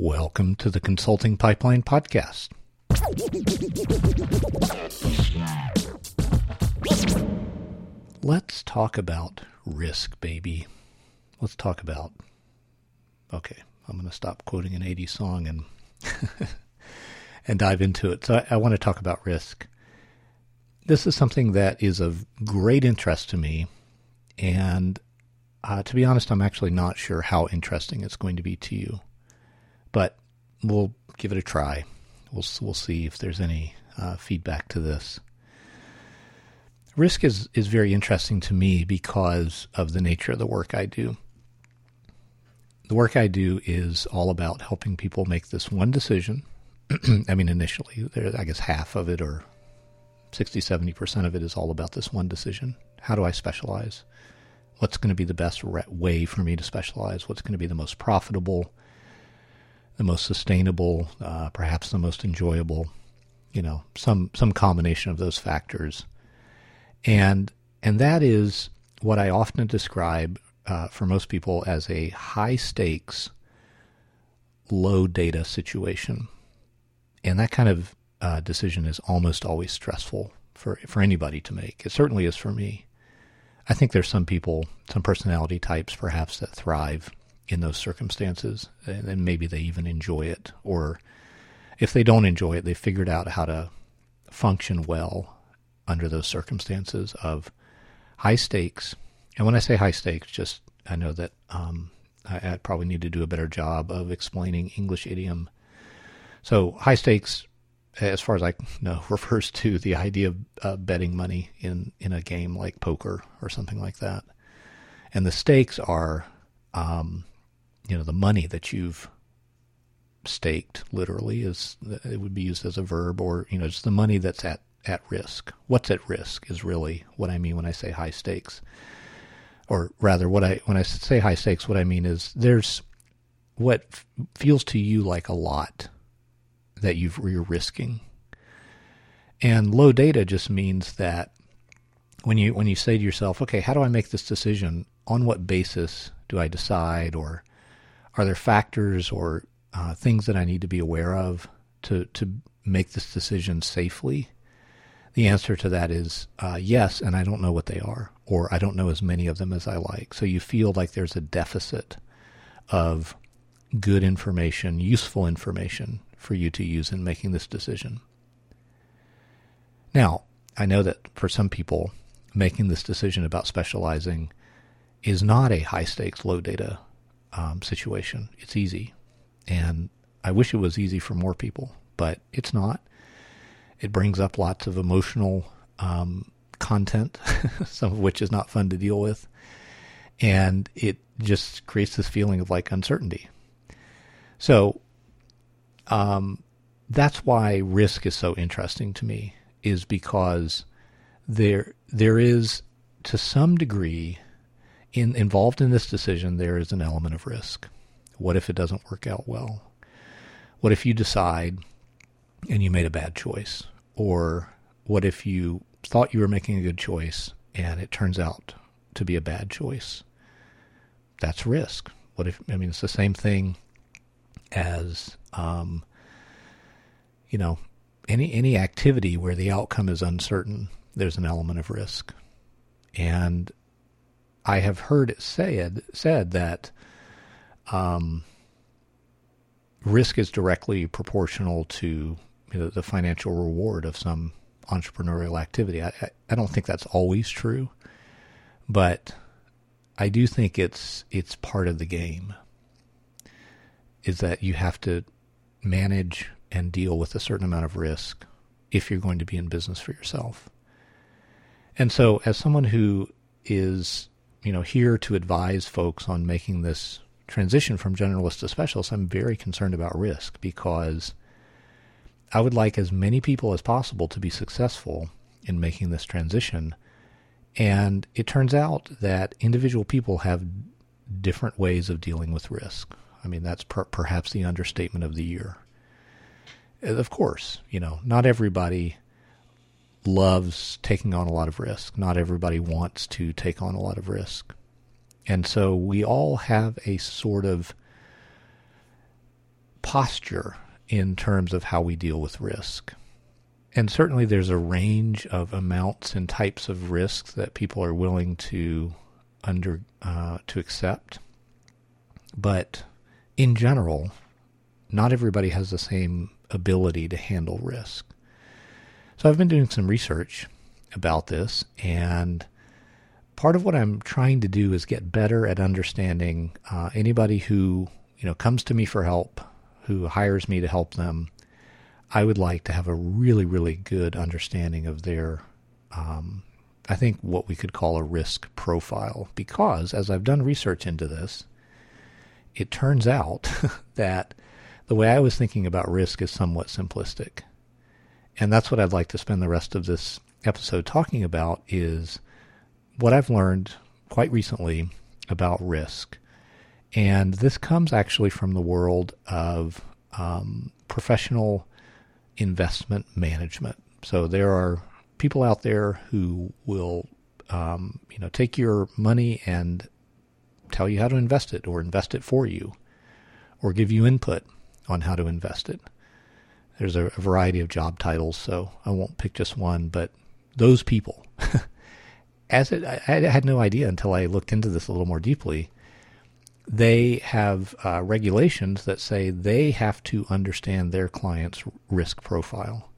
Welcome to the Consulting Pipeline Podcast. Let's talk about risk, baby. Let's talk about. Okay, I'm going to stop quoting an 80s song and and dive into it. So I, I want to talk about risk. This is something that is of great interest to me, and uh, to be honest, I'm actually not sure how interesting it's going to be to you but we'll give it a try. We'll we'll see if there's any uh, feedback to this. Risk is is very interesting to me because of the nature of the work I do. The work I do is all about helping people make this one decision. I mean, initially, I guess half of it or 60, 70% of it is all about this one decision. How do I specialize? What's going to be the best way for me to specialize? What's going to be the most profitable? The most sustainable, uh, perhaps the most enjoyable, you know, some some combination of those factors, and and that is what I often describe uh, for most people as a high stakes, low data situation, and that kind of uh, decision is almost always stressful for for anybody to make. It certainly is for me. I think there's some people, some personality types, perhaps that thrive in those circumstances, and maybe they even enjoy it. Or if they don't enjoy it, they figured out how to function well under those circumstances of high stakes. And when I say high stakes, just I know that um, I, I probably need to do a better job of explaining English idiom. So high stakes, as far as I know, refers to the idea of uh, betting money in in a game like poker or something like that. And the stakes are um, you know the money that you've staked literally is it would be used as a verb or you know it's the money that's at at risk. What's at risk is really what i mean when i say high stakes. Or rather what i when i say high stakes what i mean is there's what f- feels to you like a lot that you've, you're risking. And low data just means that when you when you say to yourself okay how do i make this decision? On what basis do i decide? Or are there factors or uh, things that I need to be aware of to to make this decision safely? The answer to that is uh, yes, and I don't know what they are, or I don't know as many of them as I like. So you feel like there's a deficit of good information, useful information for you to use in making this decision. Now, I know that for some people, making this decision about specializing is not a high stakes, low data um, situation. It's easy. And I wish it was easy for more people, but it's not. It brings up lots of emotional um, content, some of which is not fun to deal with. And it just creates this feeling of like uncertainty. So, um, that's why risk is so interesting to me, is because there there is to some degree in, involved in this decision, there is an element of risk. What if it doesn't work out well? What if you decide and you made a bad choice? Or what if you thought you were making a good choice and it turns out to be a bad choice? That's risk. What if, I mean, it's the same thing as, um, you know, any, any activity where the outcome is uncertain, there's an element of risk. And I have heard it said said that um, risk is directly proportional to you know, the financial reward of some entrepreneurial activity. I, I don't think that's always true, but I do think it's it's part of the game. Is that you have to manage and deal with a certain amount of risk if you're going to be in business for yourself. And so, as someone who is you know, here to advise folks on making this transition from generalist to specialist, I'm very concerned about risk because I would like as many people as possible to be successful in making this transition. And it turns out that individual people have different ways of dealing with risk. I mean, that's per- perhaps the understatement of the year. Of course, you know, not everybody loves taking on a lot of risk. Not everybody wants to take on a lot of risk. And so we all have a sort of posture in terms of how we deal with risk. And certainly there's a range of amounts and types of risks that people are willing to under uh, to accept. But in general, not everybody has the same ability to handle risk. So I've been doing some research about this, and part of what I'm trying to do is get better at understanding uh, anybody who you know comes to me for help, who hires me to help them. I would like to have a really, really good understanding of their, um, I think, what we could call a risk profile. Because as I've done research into this, it turns out that the way I was thinking about risk is somewhat simplistic. And that's what I'd like to spend the rest of this episode talking about is what I've learned quite recently about risk. And this comes actually from the world of um, professional investment management. So there are people out there who will, um, you know, take your money and tell you how to invest it, or invest it for you, or give you input on how to invest it. There's a, a variety of job titles, so I won't pick just one, but those people, as it, I, had no idea until I looked into this a little more deeply. They have uh, regulations that say they have to understand their client's risk profile.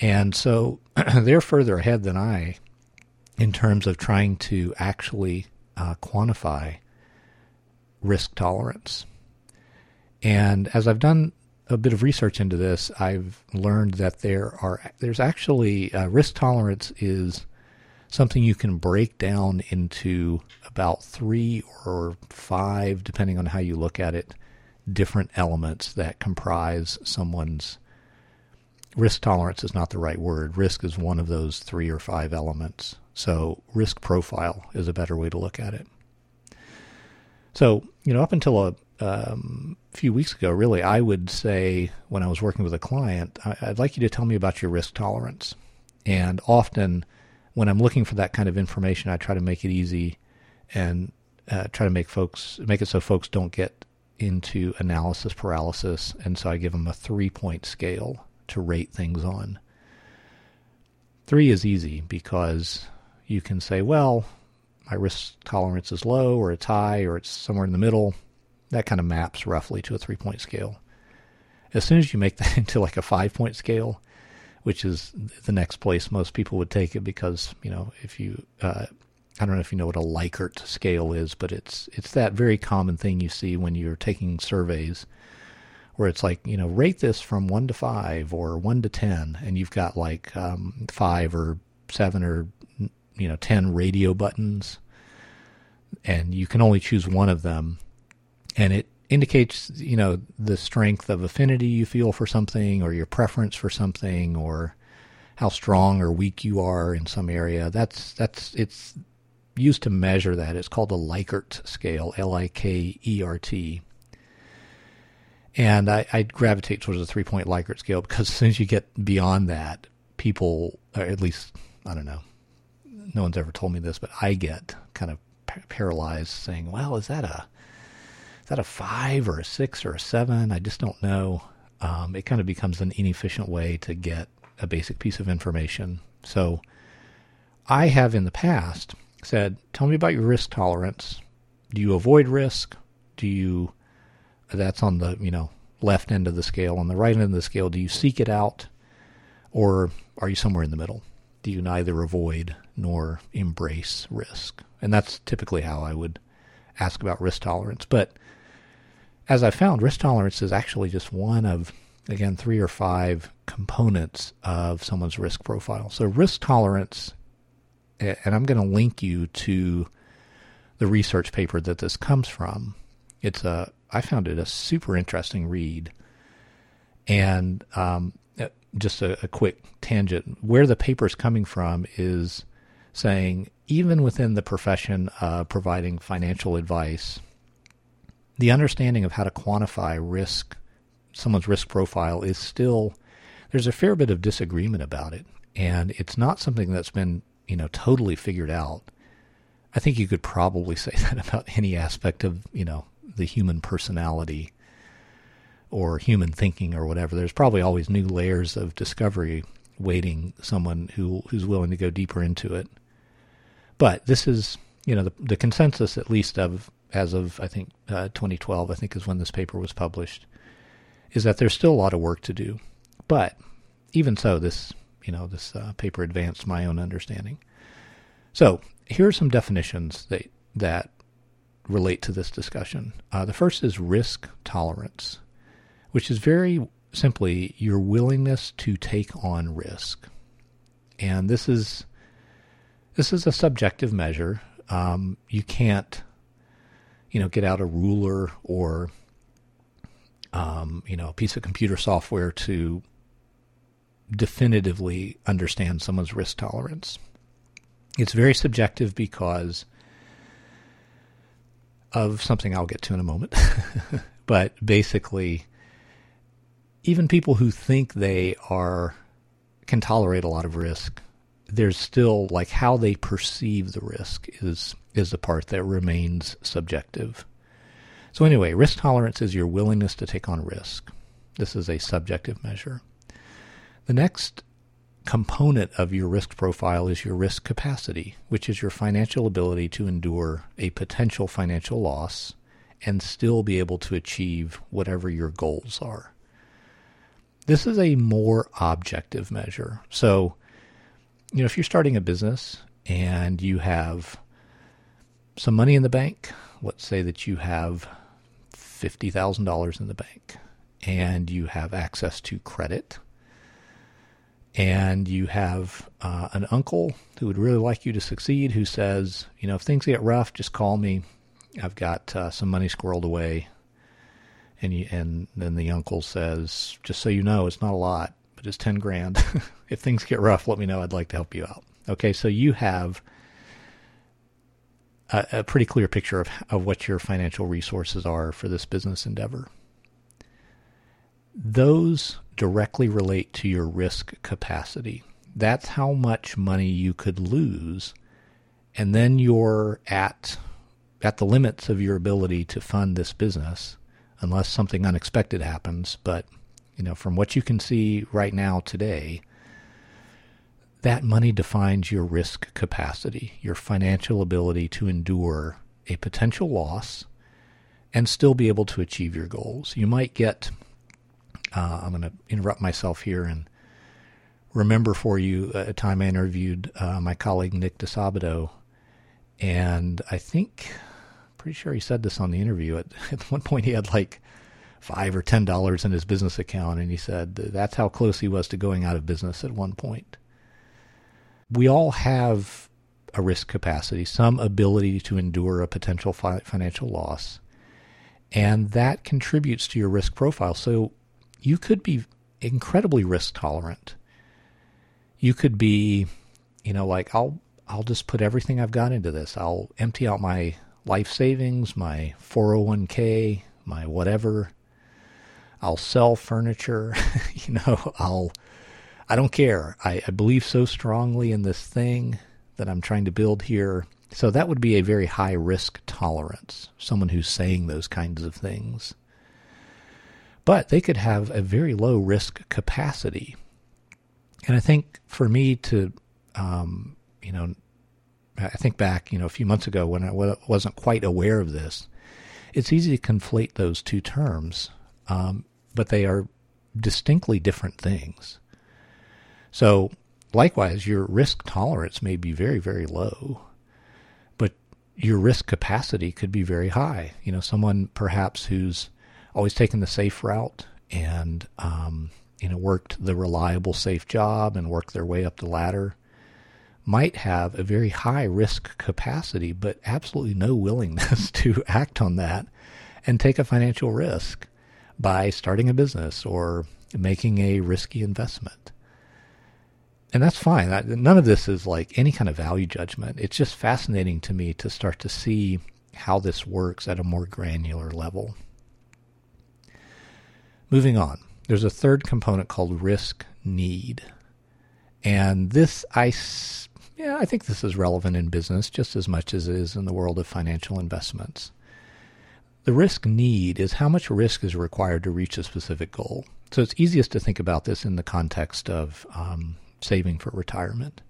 And so they're further ahead than I in terms of trying to actually uh, quantify risk tolerance. And as I've done a bit of research into this, I've learned that there are there's actually uh, risk tolerance is something you can break down into about three or five, depending on how you look at it, different elements that comprise someone's risk tolerance is not the right word. Risk is one of those three or five elements. So risk profile is a better way to look at it. So, you know, up until a um, a few weeks ago, really, I would say when I was working with a client, I, would like you to tell me about your risk tolerance. And often, when I'm looking for that kind of information, I try to make it easy and uh, try to make folks make it so folks don't get into analysis paralysis. And so I give them a three point scale to rate things on. Three is easy because you can say, well, my risk tolerance is low or it's high or it's somewhere in the middle that kind of maps roughly to a three point scale. As soon as you make that into like a five point scale, which is the next place most people would take it because, you know, if you, uh, I don't know if you know what a Likert scale is, but it's it's that very common thing you see when you're taking surveys, where it's like you know rate this from one to five or one to ten, and you've got like um, five or seven or you know ten radio buttons, and you can only choose one of them, and it indicates you know the strength of affinity you feel for something or your preference for something or how strong or weak you are in some area. That's that's it's used to measure that. It's called the Likert scale L I K E R T. And I, I gravitate towards the three point Likert scale because as soon as you get beyond that people or at least I don't know no one's ever told me this but I get kind of paralyzed saying well is that a is that a five or a six or a seven? I just don't know. Um, it kind of becomes an inefficient way to get a basic piece of information. So I have in the past said, tell me about your risk tolerance. Do you avoid risk? Do you, that's on the, you know, left end of the scale. On the right end of the scale, do you seek it out? Or are you somewhere in the middle? Do you neither avoid nor embrace risk? And that's typically how I would ask about risk tolerance. But as I found, risk tolerance is actually just one of, again, three or five components of someone's risk profile. So, risk tolerance, and I'm going to link you to the research paper that this comes from. It's a, I found it a super interesting read. And um, uh, just a, a quick tangent where the paper is coming from is saying even within the profession of providing financial advice, the understanding of how to quantify risk, someone's risk profile, is still there's a fair bit of disagreement about it, and it's not something that's been you know totally figured out. I think you could probably say that about any aspect of you know the human personality. or human thinking or whatever. There's probably always new layers of discovery waiting someone who who's willing to go deeper into it. But this is, you know, the, the consensus at least of as of I think uh, 2012, I think is when this paper was published, is that there's still a lot of work to do. But even so, this you know this uh, paper advanced my own understanding. So here are some definitions that that relate to this discussion. Uh, the first is risk tolerance, which is very simply your willingness to take on risk. And this is this is a subjective measure. Um, you can't, you know, get out a ruler or um, you know a piece of computer software to definitively understand someone's risk tolerance. It's very subjective because of something I'll get to in a moment. but basically, even people who think they are can tolerate a lot of risk, there's still like how they perceive the risk is is the part that remains subjective. So anyway, risk tolerance is your willingness to take on risk. This is a subjective measure. The next component of your risk profile is your risk capacity, which is your financial ability to endure a potential financial loss and still be able to achieve whatever your goals are. This is a more objective measure. So, you know, if you're starting a business and you have some money in the bank, let's say that you have $50,000 in the bank and you have access to credit and you have uh, an uncle who would really like you to succeed who says, you know, if things get rough, just call me. I've got uh, some money squirreled away. And, you, and then the uncle says, just so you know, it's not a lot, but it's 10 grand. if things get rough, let me know. I'd like to help you out. Okay, so you have a, a pretty clear picture of, of what your financial resources are for this business endeavor. Those directly relate to your risk capacity. That's how much money you could lose. And then you're at at the limits of your ability to fund this business unless something unexpected happens, but you know, from what you can see right now today, that money defines your risk capacity, your financial ability to endure a potential loss and still be able to achieve your goals. You might get uh, I'm going to interrupt myself here and remember for you a time I interviewed uh, my colleague Nick Disabato, and I think, pretty sure he said this on the interview. At, at one point, he had like five or ten dollars in his business account, and he said that's how close he was to going out of business at one point. We all have a risk capacity, some ability to endure a potential fi- financial loss, and that contributes to your risk profile. So you could be incredibly risk tolerant. You could be, you know, like I'll I'll just put everything I've got into this. I'll empty out my life savings, my 401k, my whatever. I'll sell furniture, you know, I'll I don't care. I, I believe so strongly in this thing that I'm trying to build here. So that would be a very high risk tolerance, someone who's saying those kinds of things but they could have a very low risk capacity. And I think for me to, um, you know, I think back, you know, a few months ago when I wasn't quite aware of this, it's easy to conflate those two terms, um, but they are distinctly different things. So, likewise, your risk tolerance may be very, very low, but your risk capacity could be very high. You know, someone perhaps who's always taken the safe route and um, you know worked the reliable, safe job and worked their way up the ladder might have a very high risk capacity, but absolutely no willingness to act on that and take a financial risk by starting a business or making a risky investment. And that's fine. None of this is like any kind of value judgment. It's just fascinating to me to start to see how this works at a more granular level. Moving on, there's a third component called risk need. And this, I, yeah, I think this is relevant in business just as much as it is in the world of financial investments. the risk need is how much risk is required to reach a specific goal. So it's easiest to think about this in the context of um, saving for retirement.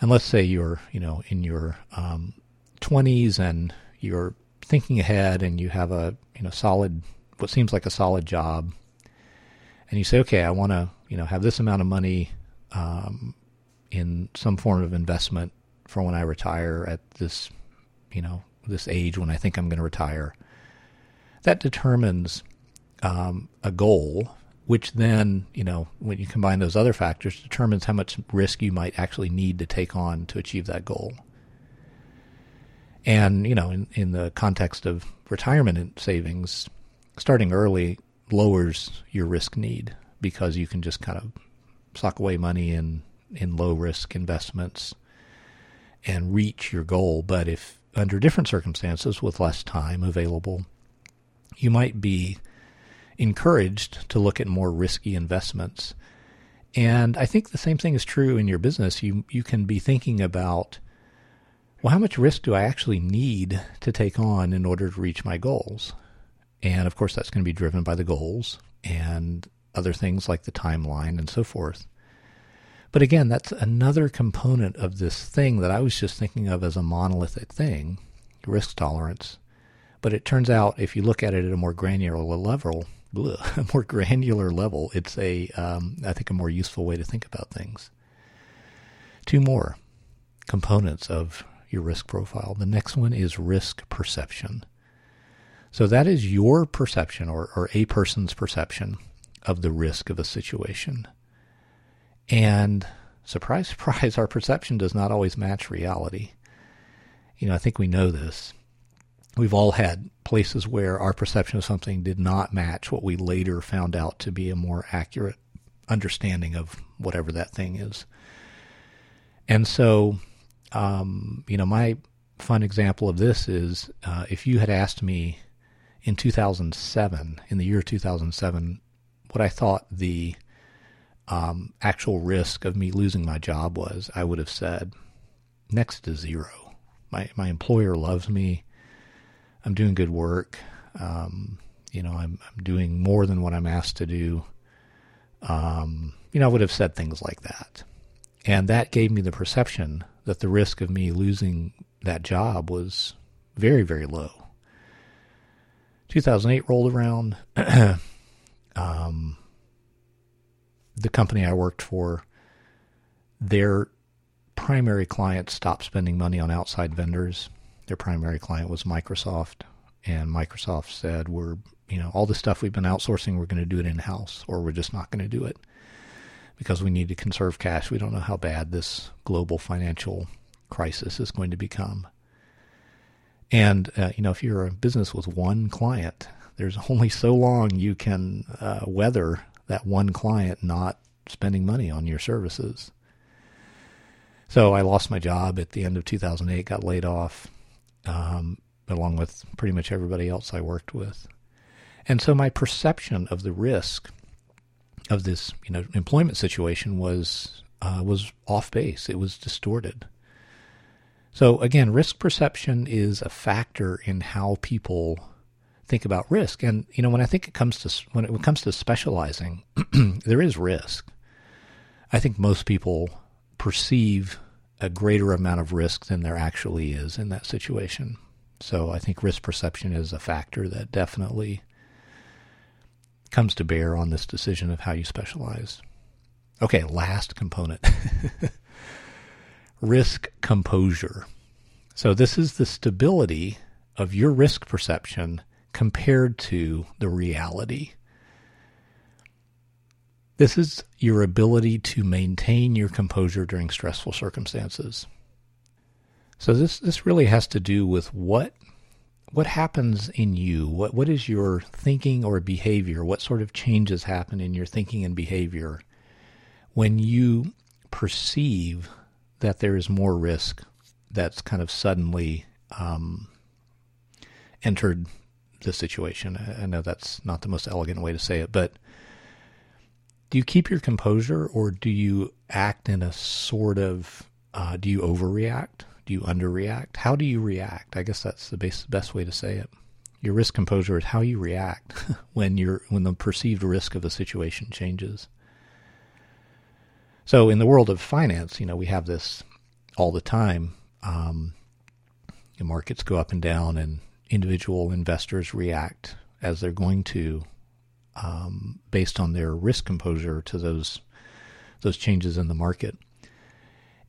And let's say you're, you know, in your um, 20s and you're thinking ahead and you have a, you know, solid, what seems like a solid job, and you say, okay, I want to, you know, have this amount of money um, in some form of investment for when I retire at this, you know, this age when I think I'm going to retire. That determines um, a goal, which then, you know, when you combine those other factors, determines how much risk you might actually need to take on to achieve that goal. And, you know, in, in the context of retirement savings, starting early lowers your risk need because you can just kind of sock away money in, in low risk investments and reach your goal. But if under different circumstances with less time available, you might be encouraged to look at more risky investments. And I think the same thing is true in your business. You you can be thinking about well, how much risk do I actually need to take on in order to reach my goals? And of course, that's going to be driven by the goals and other things like the timeline and so forth. But again, that's another component of this thing that I was just thinking of as a monolithic thing, risk tolerance. But it turns out, if you look at it at a more granular level, bleh, a more granular level, it's a, um, I think, a more useful way to think about things. Two more components of your risk profile. The next one is risk perception. So that is your perception or, or a person's perception of the risk of a situation. And surprise, surprise, our perception does not always match reality. You know, I think we know this. We've all had places where our perception of something did not match what we later found out to be a more accurate understanding of whatever that thing is. And so, um, you know, my fun example of this is uh, if you had asked me in 2007, in the year 2007, what I thought the um, actual risk of me losing my job was, I would have said next to zero. My my employer loves me. I'm doing good work. Um, you know, I'm I'm doing more than what I'm asked to do. Um, you know, I would have said things like that, and that gave me the perception that the risk of me losing that job was very very low. 2008 rolled around. um, the company I worked for, their primary client stopped spending money on outside vendors. Their primary client was Microsoft, and Microsoft said, "We're, you know, all the stuff we've been outsourcing, we're going to do it in house, or we're just not going to do it because we need to conserve cash. We don't know how bad this global financial crisis is going to become." And uh, you know, if you're a business with one client, there's only so long you can uh, weather that one client not spending money on your services. So I lost my job at the end of 2008, got laid off, um, along with pretty much everybody else I worked with. And so my perception of the risk of this, you know, employment situation was uh, was off base. It was distorted. So again, risk perception is a factor in how people think about risk. And you know, when I think it comes to when it comes to specializing, there is risk. I think most people perceive a greater amount of risk than there actually is in that situation. So I think risk perception is a factor that definitely comes to bear on this decision of how you specialize. Okay, last component. risk composure. So this is the stability of your risk perception compared to the reality. This is your ability to maintain your composure during stressful circumstances. So this this really has to do with what what happens in you. What what is your thinking or behavior? What sort of changes happen in your thinking and behavior when you perceive that there is more risk that's kind of suddenly um, entered the situation. I know that's not the most elegant way to say it, but do you keep your composure or do you act in a sort of, uh, do you overreact? Do you underreact? How do you react? I guess that's the best, best way to say it. Your risk composure is how you react when you're when the perceived risk of a situation changes. So in the world of finance, you know, we have this all the time. Um, the markets go up and down, and individual investors react as they're going to, um, based on their risk composure to those those changes in the market.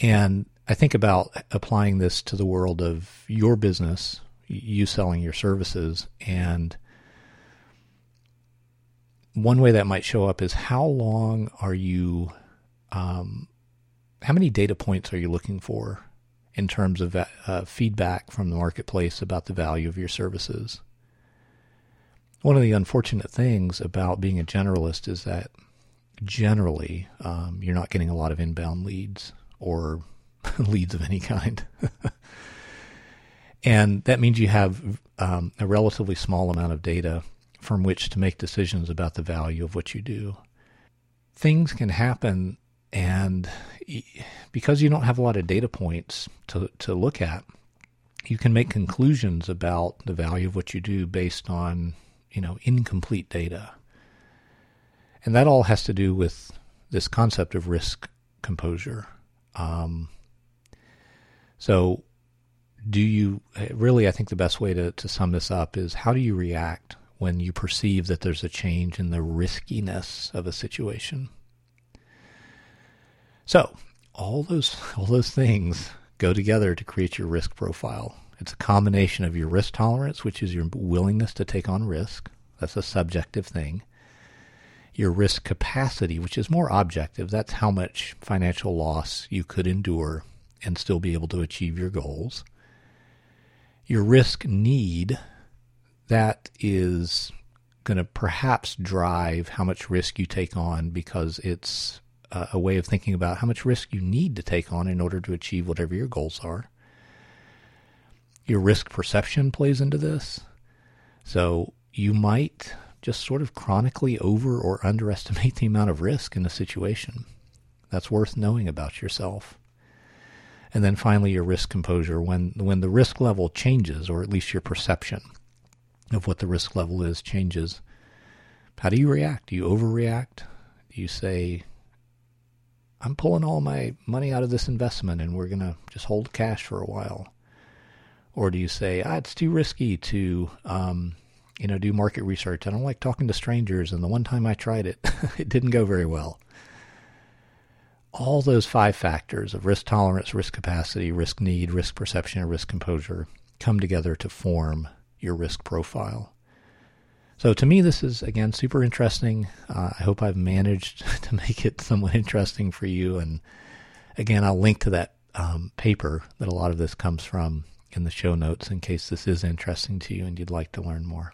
And I think about applying this to the world of your business, you selling your services, and one way that might show up is how long are you, um, how many data points are you looking for in terms of uh, feedback from the marketplace about the value of your services? One of the unfortunate things about being a generalist is that generally um, you're not getting a lot of inbound leads or leads of any kind. and that means you have um, a relatively small amount of data from which to make decisions about the value of what you do. Things can happen, and because you don't have a lot of data points to, to look at, you can make conclusions about the value of what you do based on, you know, incomplete data. And that all has to do with this concept of risk composure. Um, so, do you really? I think the best way to, to sum this up is how do you react when you perceive that there's a change in the riskiness of a situation? So, all those all those things go together to create your risk profile. It's a combination of your risk tolerance, which is your willingness to take on risk. That's a subjective thing. Your risk capacity, which is more objective. That's how much financial loss you could endure and still be able to achieve your goals. Your risk need, that is going to perhaps drive how much risk you take on because it's a, way of thinking about how much risk you need to take on in order to achieve whatever your goals are. Your risk perception plays into this. So you might just sort of chronically over or underestimate the amount of risk in a situation. That's worth knowing about yourself. And then finally, your risk composure. When, when the risk level changes, or at least your perception of what the risk level is changes, how do you react? Do you overreact? Do you say, I'm pulling all my money out of this investment and we're going to just hold cash for a while? Or do you say, ah, it's too risky to, um, you know, do market research. I don't like talking to strangers. And the one time I tried it, it didn't go very well all those five factors of risk tolerance, risk capacity, risk need, risk perception, and risk composure come together to form your risk profile. So to me, this is again super interesting. Uh, I hope I've managed to make it somewhat interesting for you. And again, I'll link to that um, paper that a lot of this comes from in the show notes in case this is interesting to you and you'd like to learn more.